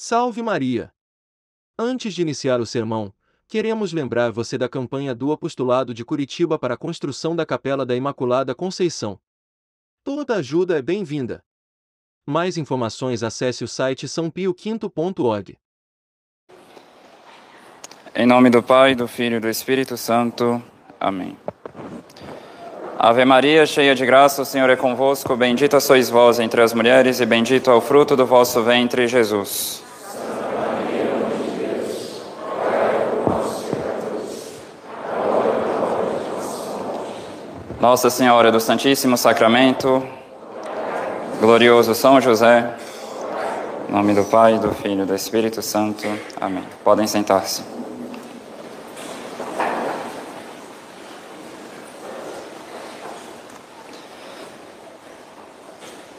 Salve Maria! Antes de iniciar o sermão, queremos lembrar você da campanha do Apostolado de Curitiba para a construção da Capela da Imaculada Conceição. Toda ajuda é bem-vinda. Mais informações acesse o site sãopioquinto.org. Em nome do Pai, do Filho e do Espírito Santo. Amém. Ave Maria, cheia de graça, o Senhor é convosco. Bendita sois vós entre as mulheres, e bendito é o fruto do vosso ventre, Jesus. Nossa Senhora do Santíssimo Sacramento, glorioso São José, em nome do Pai, do Filho e do Espírito Santo. Amém. Podem sentar-se.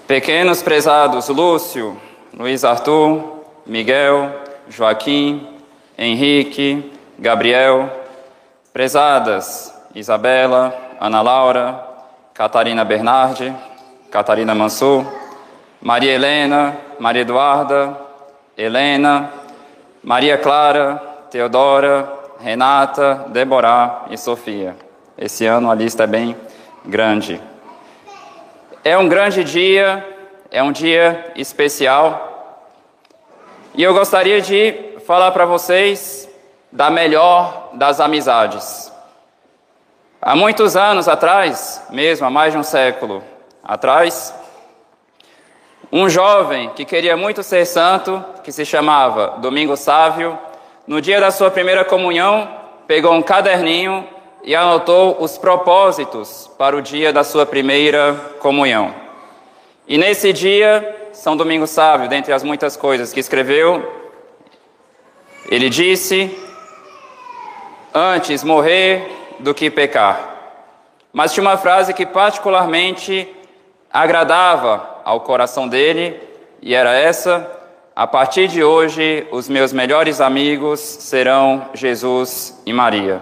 Pequenos prezados Lúcio, Luiz Arthur, Miguel, Joaquim, Henrique, Gabriel, prezadas Isabela, Ana Laura, Catarina Bernardi, Catarina Mansur, Maria Helena, Maria Eduarda, Helena, Maria Clara, Teodora, Renata, Deborah e Sofia. Esse ano a lista é bem grande. É um grande dia, é um dia especial. E eu gostaria de falar para vocês da melhor das amizades. Há muitos anos atrás, mesmo há mais de um século atrás, um jovem que queria muito ser santo, que se chamava Domingo Sávio, no dia da sua primeira comunhão, pegou um caderninho e anotou os propósitos para o dia da sua primeira comunhão. E nesse dia, São Domingo Sávio, dentre as muitas coisas que escreveu, ele disse: Antes morrer do que pecar. Mas tinha uma frase que particularmente agradava ao coração dele, e era essa: A partir de hoje, os meus melhores amigos serão Jesus e Maria.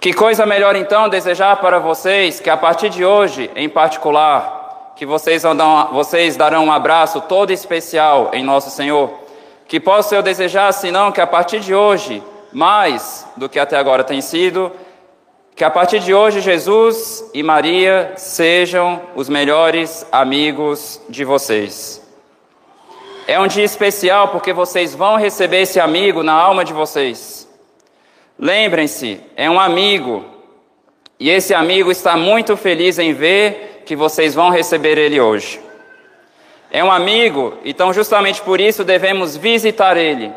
Que coisa melhor então desejar para vocês que a partir de hoje, em particular, que vocês, andam, vocês darão um abraço todo especial em nosso Senhor. Que posso eu desejar, senão que a partir de hoje mais do que até agora tem sido, que a partir de hoje Jesus e Maria sejam os melhores amigos de vocês. É um dia especial porque vocês vão receber esse amigo na alma de vocês. Lembrem-se, é um amigo, e esse amigo está muito feliz em ver que vocês vão receber ele hoje. É um amigo, então justamente por isso devemos visitar ele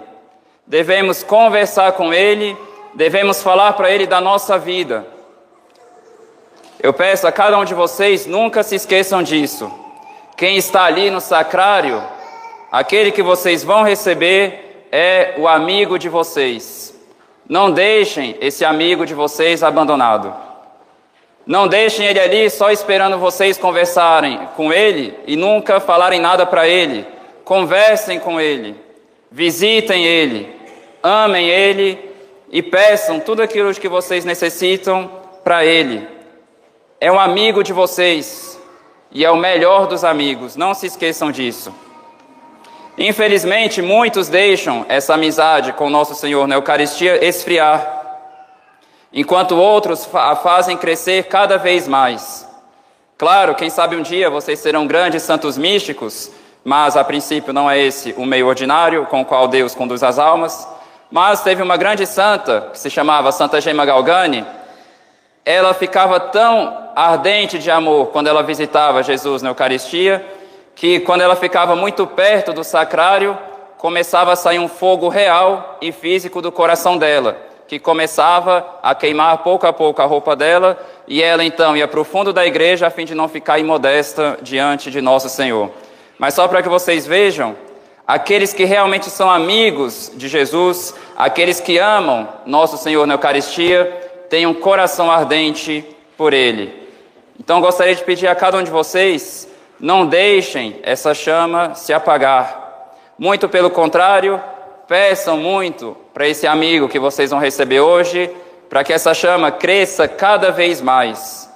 devemos conversar com Ele, devemos falar para Ele da nossa vida. Eu peço a cada um de vocês, nunca se esqueçam disso. Quem está ali no sacrário, aquele que vocês vão receber, é o amigo de vocês. Não deixem esse amigo de vocês abandonado. Não deixem ele ali só esperando vocês conversarem com ele e nunca falarem nada para ele. Conversem com ele. Visitem Ele, amem Ele e peçam tudo aquilo que vocês necessitam para Ele. É um amigo de vocês e é o melhor dos amigos, não se esqueçam disso. Infelizmente, muitos deixam essa amizade com nosso Senhor na Eucaristia esfriar, enquanto outros a fazem crescer cada vez mais. Claro, quem sabe um dia vocês serão grandes santos místicos mas a princípio não é esse o meio ordinário com o qual Deus conduz as almas. Mas teve uma grande santa, que se chamava Santa Gema Galgani, ela ficava tão ardente de amor quando ela visitava Jesus na Eucaristia, que quando ela ficava muito perto do sacrário, começava a sair um fogo real e físico do coração dela, que começava a queimar pouco a pouco a roupa dela, e ela então ia para o fundo da igreja a fim de não ficar imodesta diante de nosso Senhor. Mas só para que vocês vejam, aqueles que realmente são amigos de Jesus, aqueles que amam nosso Senhor na Eucaristia, têm um coração ardente por Ele. Então gostaria de pedir a cada um de vocês, não deixem essa chama se apagar. Muito pelo contrário, peçam muito para esse amigo que vocês vão receber hoje, para que essa chama cresça cada vez mais.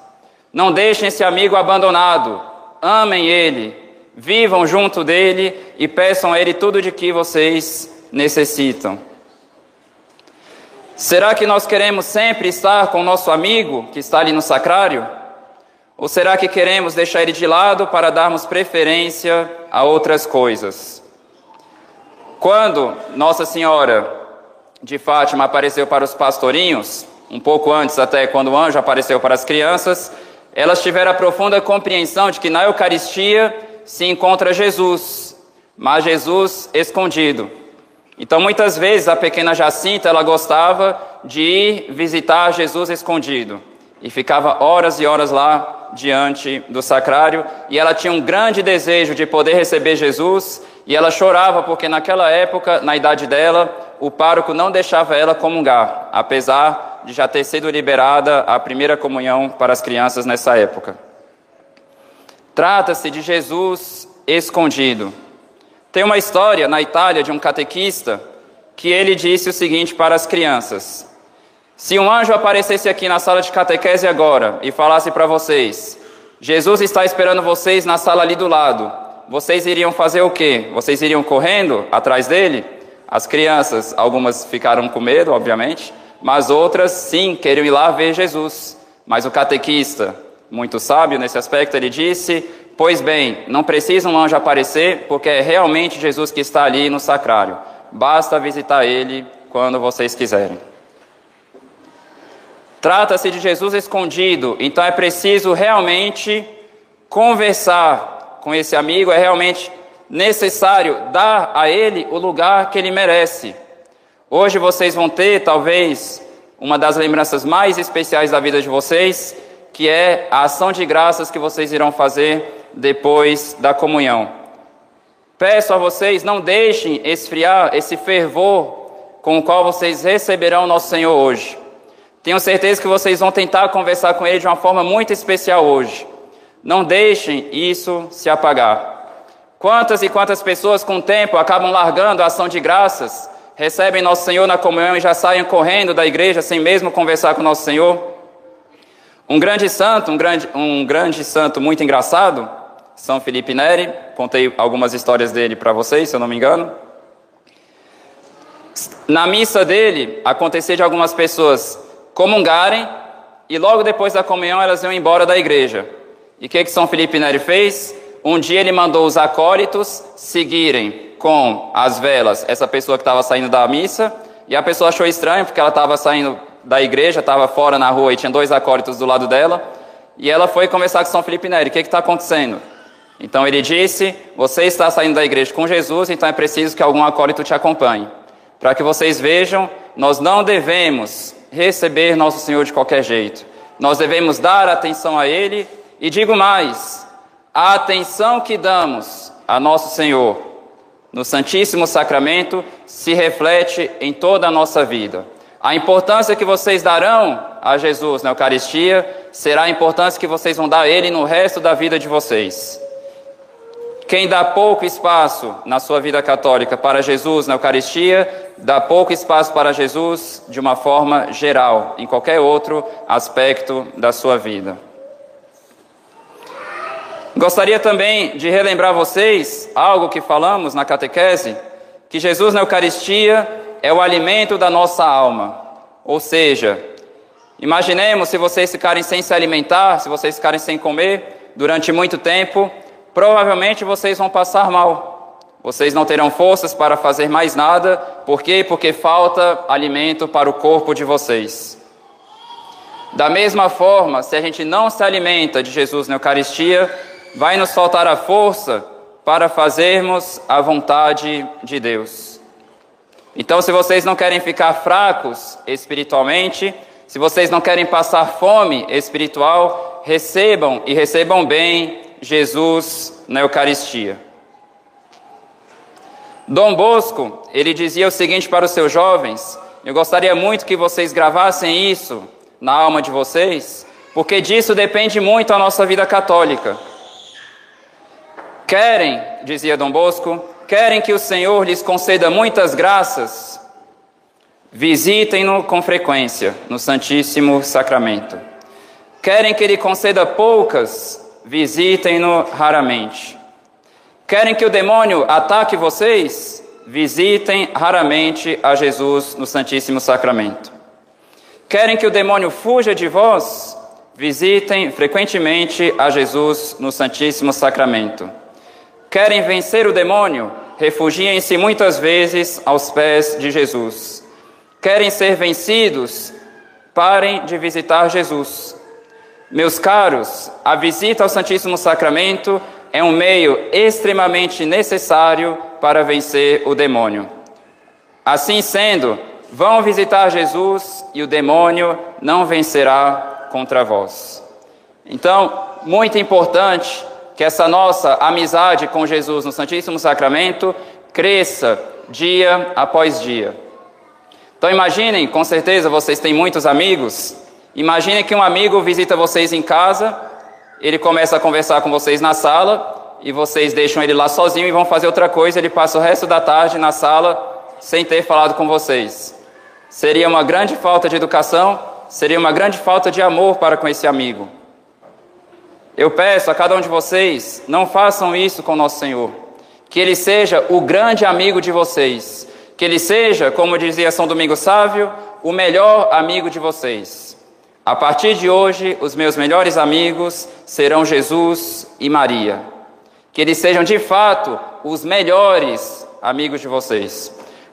Não deixem esse amigo abandonado, amem ele, vivam junto dele e peçam a ele tudo de que vocês necessitam. Será que nós queremos sempre estar com o nosso amigo que está ali no sacrário? Ou será que queremos deixar ele de lado para darmos preferência a outras coisas? Quando Nossa Senhora de Fátima apareceu para os pastorinhos, um pouco antes até quando o anjo apareceu para as crianças, elas tiveram a profunda compreensão de que na Eucaristia se encontra Jesus, mas Jesus escondido. Então, muitas vezes, a pequena Jacinta, ela gostava de ir visitar Jesus escondido. E ficava horas e horas lá diante do sacrário. E ela tinha um grande desejo de poder receber Jesus. E ela chorava porque naquela época, na idade dela, o pároco não deixava ela comungar, apesar de já ter sido liberada a primeira comunhão para as crianças nessa época. Trata-se de Jesus escondido. Tem uma história na Itália de um catequista que ele disse o seguinte para as crianças: Se um anjo aparecesse aqui na sala de catequese agora e falasse para vocês: Jesus está esperando vocês na sala ali do lado, vocês iriam fazer o quê? Vocês iriam correndo atrás dele? As crianças, algumas ficaram com medo, obviamente, mas outras sim, queriam ir lá ver Jesus. Mas o catequista, muito sábio nesse aspecto, ele disse: Pois bem, não precisa um anjo aparecer, porque é realmente Jesus que está ali no sacrário. Basta visitar ele quando vocês quiserem. Trata-se de Jesus escondido, então é preciso realmente conversar com esse amigo, é realmente necessário dar a ele o lugar que ele merece. Hoje vocês vão ter, talvez, uma das lembranças mais especiais da vida de vocês, que é a ação de graças que vocês irão fazer depois da comunhão. Peço a vocês, não deixem esfriar esse fervor com o qual vocês receberão nosso Senhor hoje. Tenho certeza que vocês vão tentar conversar com Ele de uma forma muito especial hoje. Não deixem isso se apagar. Quantas e quantas pessoas com o tempo acabam largando a ação de graças, recebem nosso Senhor na comunhão e já saem correndo da igreja sem mesmo conversar com nosso Senhor? Um grande santo, um grande, um grande santo muito engraçado, São Felipe Neri, contei algumas histórias dele para vocês, se eu não me engano. Na missa dele, acontecia de algumas pessoas comungarem e logo depois da comunhão elas iam embora da igreja. E o que, que São Felipe Neri fez? Um dia ele mandou os acólitos seguirem com as velas essa pessoa que estava saindo da missa, e a pessoa achou estranho porque ela estava saindo da igreja, estava fora na rua e tinha dois acólitos do lado dela. E ela foi conversar com São Felipe Neri: o que está acontecendo? Então ele disse: Você está saindo da igreja com Jesus, então é preciso que algum acólito te acompanhe. Para que vocês vejam, nós não devemos receber nosso Senhor de qualquer jeito. Nós devemos dar atenção a Ele e digo mais: a atenção que damos a nosso Senhor no Santíssimo Sacramento se reflete em toda a nossa vida. A importância que vocês darão a Jesus na Eucaristia será a importância que vocês vão dar a Ele no resto da vida de vocês. Quem dá pouco espaço na sua vida católica para Jesus na Eucaristia, dá pouco espaço para Jesus de uma forma geral, em qualquer outro aspecto da sua vida. Gostaria também de relembrar vocês algo que falamos na catequese, que Jesus na Eucaristia é o alimento da nossa alma. Ou seja, imaginemos se vocês ficarem sem se alimentar, se vocês ficarem sem comer durante muito tempo, provavelmente vocês vão passar mal. Vocês não terão forças para fazer mais nada. Por quê? Porque falta alimento para o corpo de vocês. Da mesma forma, se a gente não se alimenta de Jesus na Eucaristia, vai nos faltar a força para fazermos a vontade de Deus. Então, se vocês não querem ficar fracos espiritualmente, se vocês não querem passar fome espiritual, recebam e recebam bem Jesus na Eucaristia. Dom Bosco, ele dizia o seguinte para os seus jovens: Eu gostaria muito que vocês gravassem isso na alma de vocês, porque disso depende muito a nossa vida católica. Querem, dizia Dom Bosco, querem que o Senhor lhes conceda muitas graças, visitem-no com frequência no Santíssimo Sacramento. Querem que Ele conceda poucas, visitem-no raramente. Querem que o demônio ataque vocês? Visitem raramente a Jesus no Santíssimo Sacramento. Querem que o demônio fuja de vós? Visitem frequentemente a Jesus no Santíssimo Sacramento. Querem vencer o demônio? Refugiem-se muitas vezes aos pés de Jesus. Querem ser vencidos? Parem de visitar Jesus. Meus caros, a visita ao Santíssimo Sacramento é um meio extremamente necessário para vencer o demônio. Assim sendo, vão visitar Jesus e o demônio não vencerá contra vós. Então, muito importante que essa nossa amizade com Jesus no Santíssimo Sacramento cresça dia após dia. Então imaginem, com certeza vocês têm muitos amigos. Imaginem que um amigo visita vocês em casa, ele começa a conversar com vocês na sala e vocês deixam ele lá sozinho e vão fazer outra coisa, ele passa o resto da tarde na sala sem ter falado com vocês. Seria uma grande falta de educação, seria uma grande falta de amor para com esse amigo. Eu peço a cada um de vocês, não façam isso com nosso Senhor. Que Ele seja o grande amigo de vocês. Que Ele seja, como dizia São Domingos Sávio, o melhor amigo de vocês. A partir de hoje, os meus melhores amigos serão Jesus e Maria. Que eles sejam de fato os melhores amigos de vocês.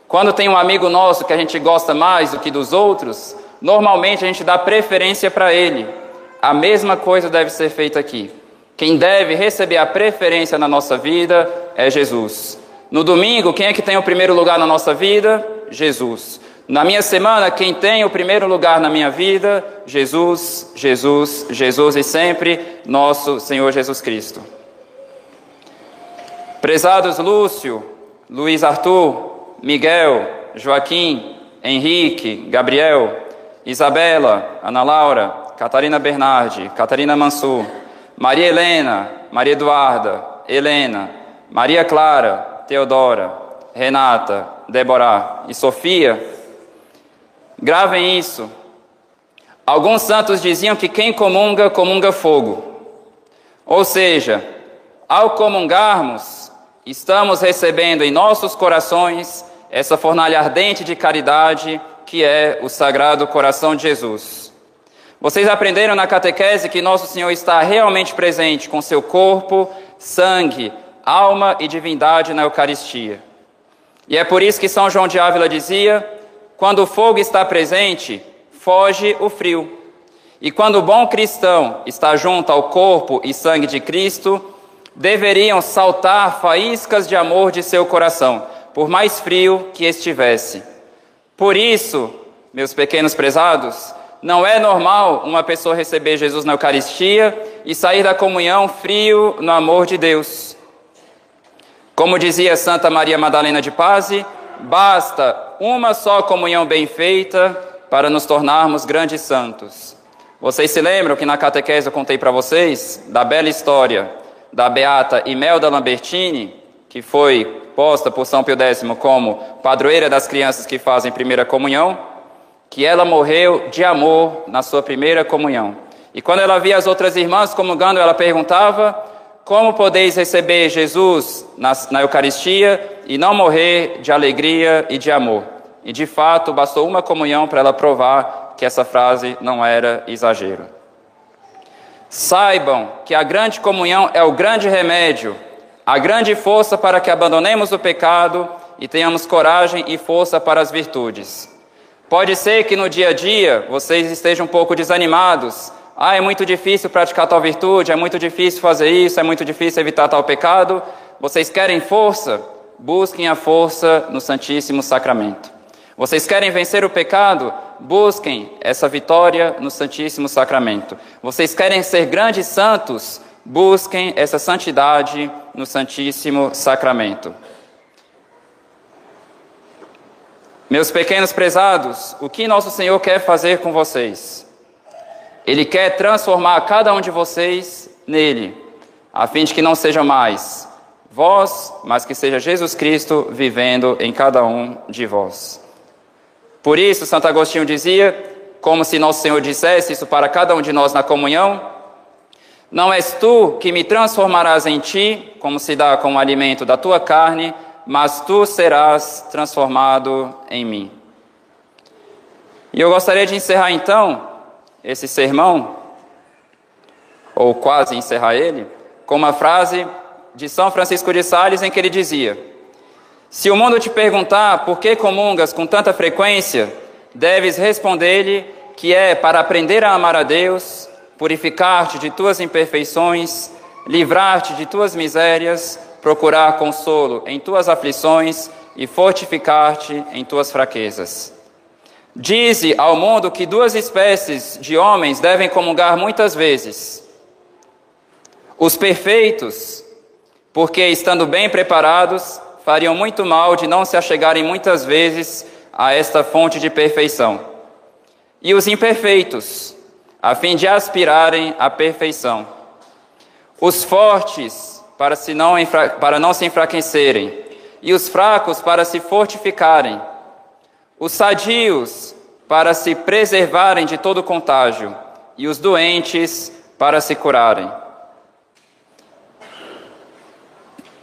Quando tem um amigo nosso que a gente gosta mais do que dos outros, normalmente a gente dá preferência para ele a mesma coisa deve ser feita aqui. Quem deve receber a preferência na nossa vida é Jesus. No domingo, quem é que tem o primeiro lugar na nossa vida? Jesus. Na minha semana, quem tem o primeiro lugar na minha vida? Jesus, Jesus, Jesus e sempre nosso Senhor Jesus Cristo. Prezados Lúcio, Luiz Arthur, Miguel, Joaquim, Henrique, Gabriel, Isabela, Ana Laura, Catarina Bernardi, Catarina Mansur, Maria Helena, Maria Eduarda, Helena, Maria Clara, Teodora, Renata, Débora e Sofia, gravem isso. Alguns santos diziam que quem comunga, comunga fogo. Ou seja, ao comungarmos, estamos recebendo em nossos corações essa fornalha ardente de caridade que é o Sagrado Coração de Jesus. Vocês aprenderam na catequese que Nosso Senhor está realmente presente com seu corpo, sangue, alma e divindade na Eucaristia. E é por isso que São João de Ávila dizia: quando o fogo está presente, foge o frio. E quando o bom cristão está junto ao corpo e sangue de Cristo, deveriam saltar faíscas de amor de seu coração, por mais frio que estivesse. Por isso, meus pequenos prezados, não é normal uma pessoa receber Jesus na Eucaristia e sair da comunhão frio no amor de Deus. Como dizia Santa Maria Madalena de Paz, basta uma só comunhão bem feita para nos tornarmos grandes santos. Vocês se lembram que na catequese eu contei para vocês da bela história da beata Imelda Lambertini, que foi posta por São Pio X como padroeira das crianças que fazem primeira comunhão? Que ela morreu de amor na sua primeira comunhão. E quando ela via as outras irmãs comungando, ela perguntava: Como podeis receber Jesus na, na Eucaristia e não morrer de alegria e de amor? E de fato, bastou uma comunhão para ela provar que essa frase não era exagero. Saibam que a grande comunhão é o grande remédio, a grande força para que abandonemos o pecado e tenhamos coragem e força para as virtudes. Pode ser que no dia a dia vocês estejam um pouco desanimados. Ah, é muito difícil praticar tal virtude, é muito difícil fazer isso, é muito difícil evitar tal pecado. Vocês querem força? Busquem a força no Santíssimo Sacramento. Vocês querem vencer o pecado? Busquem essa vitória no Santíssimo Sacramento. Vocês querem ser grandes santos? Busquem essa santidade no Santíssimo Sacramento. Meus pequenos prezados, o que nosso Senhor quer fazer com vocês? Ele quer transformar cada um de vocês nele, a fim de que não seja mais vós, mas que seja Jesus Cristo vivendo em cada um de vós. Por isso, Santo Agostinho dizia, como se nosso Senhor dissesse isso para cada um de nós na comunhão: Não és tu que me transformarás em ti, como se dá com o alimento da tua carne, mas tu serás transformado em mim. E eu gostaria de encerrar então esse sermão, ou quase encerrar ele, com uma frase de São Francisco de Sales em que ele dizia: Se o mundo te perguntar por que comungas com tanta frequência, deves responder-lhe que é para aprender a amar a Deus, purificar-te de tuas imperfeições, livrar-te de tuas misérias, procurar consolo em tuas aflições e fortificar-te em tuas fraquezas. Dize ao mundo que duas espécies de homens devem comungar muitas vezes: os perfeitos, porque estando bem preparados, fariam muito mal de não se achegarem muitas vezes a esta fonte de perfeição. E os imperfeitos, a fim de aspirarem à perfeição. Os fortes, para, se não, para não se enfraquecerem, e os fracos, para se fortificarem. Os sadios, para se preservarem de todo contágio, e os doentes, para se curarem.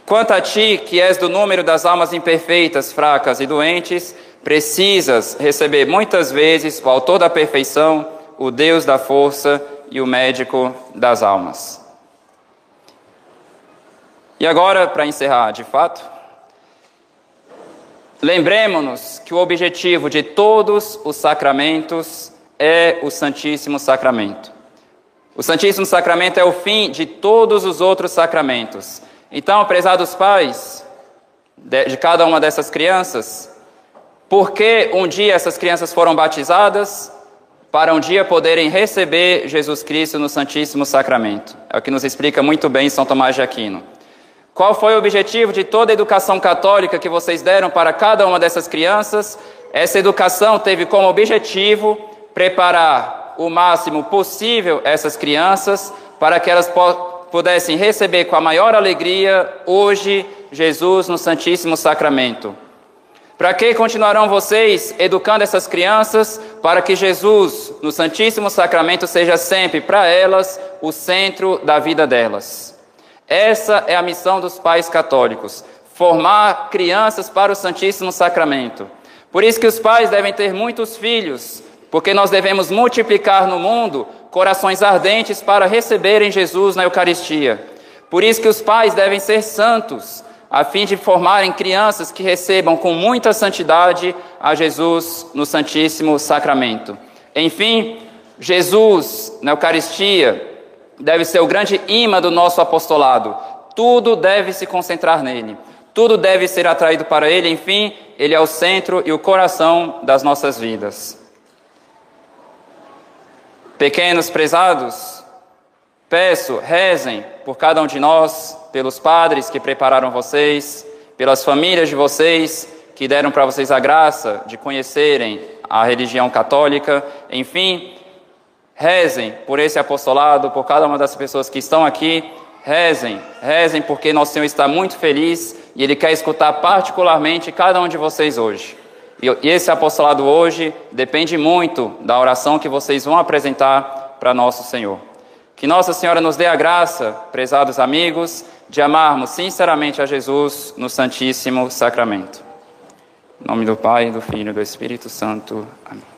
Quanto a ti, que és do número das almas imperfeitas, fracas e doentes, precisas receber muitas vezes o Autor da perfeição o Deus da força e o médico das almas. E agora, para encerrar de fato, lembremos-nos que o objetivo de todos os sacramentos é o Santíssimo Sacramento. O Santíssimo Sacramento é o fim de todos os outros sacramentos. Então, prezados pais de, cada uma dessas crianças, porque um dia essas crianças foram batizadas, para um dia poderem receber Jesus Cristo no Santíssimo Sacramento. É o que nos explica muito bem São Tomás de Aquino. Qual foi o objetivo de toda a educação católica que vocês deram para cada uma dessas crianças? Essa educação teve como objetivo preparar o máximo possível essas crianças para que elas pudessem receber com a maior alegria hoje Jesus no Santíssimo Sacramento. Para que continuarão vocês educando essas crianças para que Jesus, no Santíssimo Sacramento, seja sempre para elas o centro da vida delas? Essa é a missão dos pais católicos: formar crianças para o Santíssimo Sacramento. Por isso que os pais devem ter muitos filhos, porque nós devemos multiplicar no mundo corações ardentes para receberem Jesus na Eucaristia. Por isso que os pais devem ser santos, a fim de formarem crianças que recebam com muita santidade a Jesus no Santíssimo Sacramento. Enfim, Jesus na Eucaristia deve ser o grande imã do nosso apostolado. Tudo deve se concentrar nele. Tudo deve ser atraído para ele. Enfim, ele é o centro e o coração das nossas vidas. Pequenos prezados, peço, rezem por cada um de nós, pelos padres que prepararam vocês, pelas famílias de vocês que deram para vocês a graça de conhecerem a religião católica. Enfim, rezem por esse apostolado, por cada uma das pessoas que estão aqui. Rezem, rezem, porque nosso Senhor está muito feliz e Ele quer escutar particularmente cada um de vocês hoje. E esse apostolado hoje depende muito da oração que vocês vão apresentar para nosso Senhor. Que Nossa Senhora nos dê a graça, prezados amigos, de amarmos sinceramente a Jesus no Santíssimo Sacramento. Em nome do Pai, do Filho e do Espírito Santo. Amém.